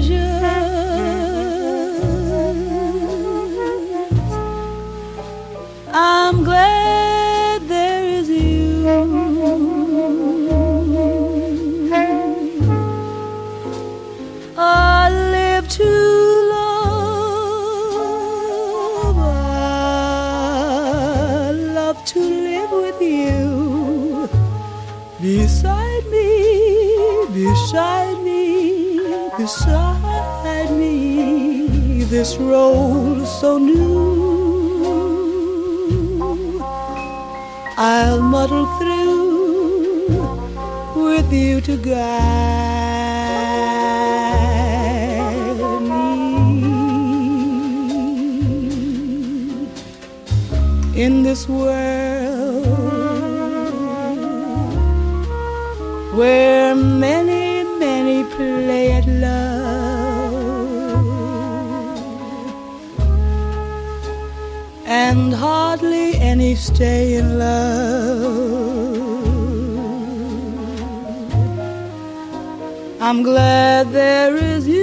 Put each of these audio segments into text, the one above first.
treasure. this role so new. I'll muddle through with you to guide me. In this world where many stay in love. I'm glad there is you.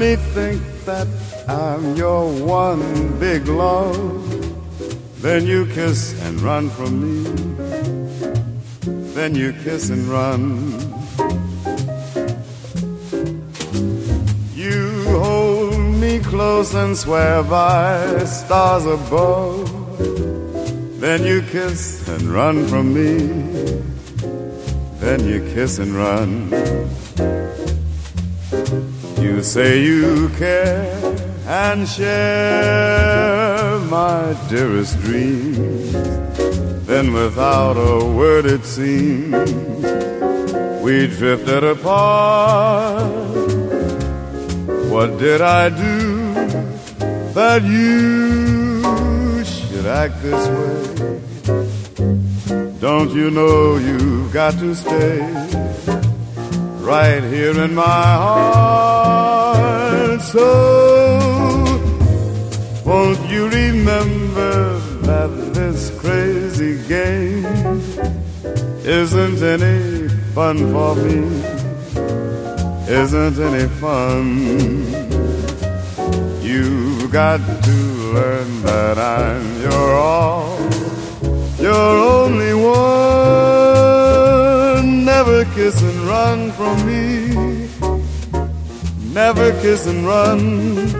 Me think that I'm your one big love. Then you kiss and run from me. Then you kiss and run. You hold me close and swear by stars above. Then you kiss and run from me. Then you kiss and run. You say you care and share my dearest dreams. Then, without a word, it seems we drifted apart. What did I do that you should act this way? Don't you know you've got to stay right here in my heart? So, won't you remember that this crazy game isn't any fun for me? Isn't any fun? You've got to learn that I'm your all, your only one. Never kiss and run from me. Never kiss and run.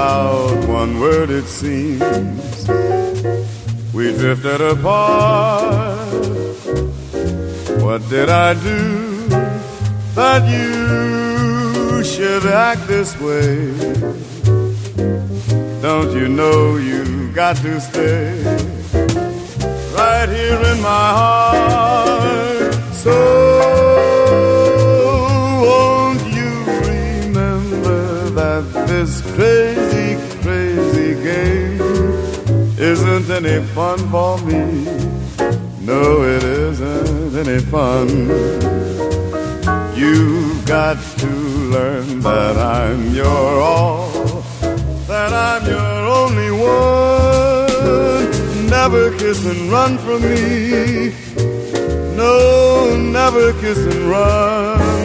Without one word, it seems we drifted apart. What did I do that you should act this way? Don't you know you've got to stay? right here in my heart. So won't you remember that this crazy isn't any fun for me? No, it isn't any fun. You've got to learn that I'm your all, that I'm your only one never kiss and run from me. No, never kiss and run.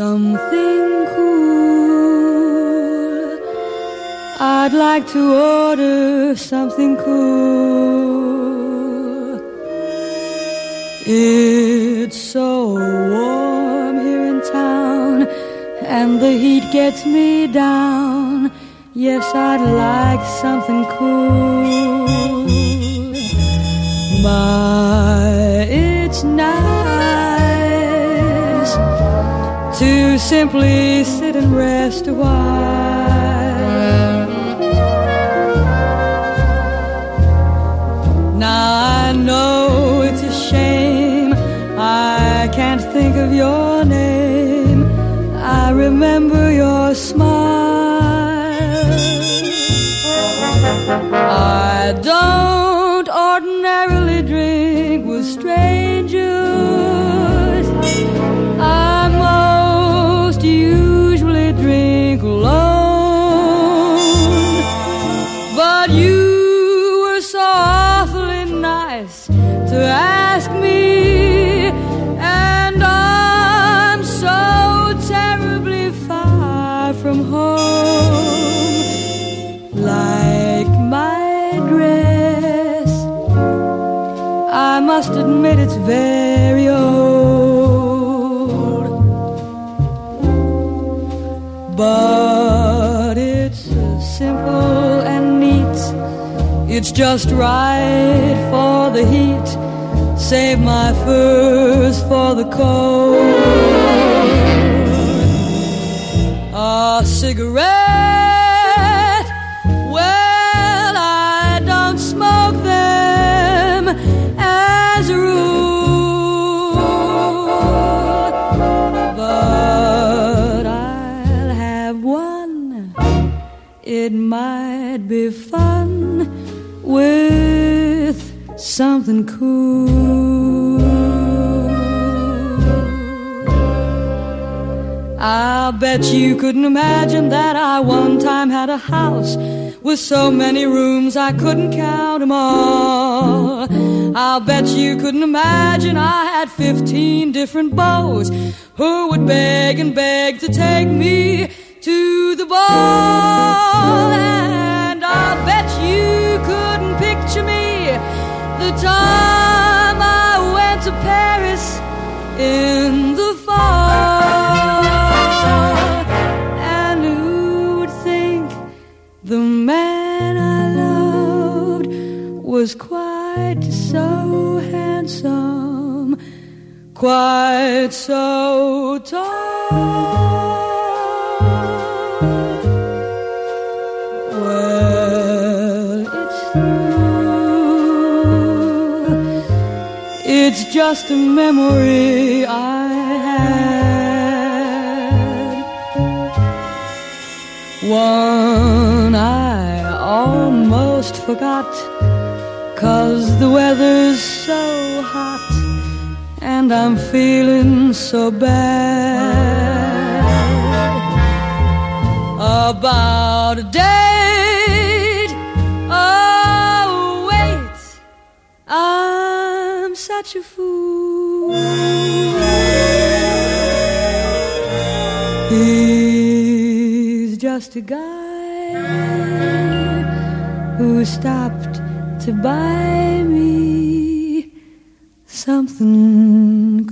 Something cool. I'd like to order something cool. It's so warm here in town, and the heat gets me down. Yes, I'd like something cool. My, it's nice to simply sit and rest a while. Must admit it's very old. But it's simple and neat. It's just right for the heat. Save my furs for the cold. A cigarette. Might be fun with something cool. I'll bet you couldn't imagine that I one time had a house with so many rooms I couldn't count them all. I'll bet you couldn't imagine I had 15 different beaux who would beg and beg to take me to the ball. I'll bet you couldn't picture me the time I went to Paris in the fall. And who would think the man I loved was quite so handsome, quite so tall? It's just a memory I had. One I almost forgot. Cause the weather's so hot and I'm feeling so bad about a date. Such a fool. He's just a guy who stopped to buy me something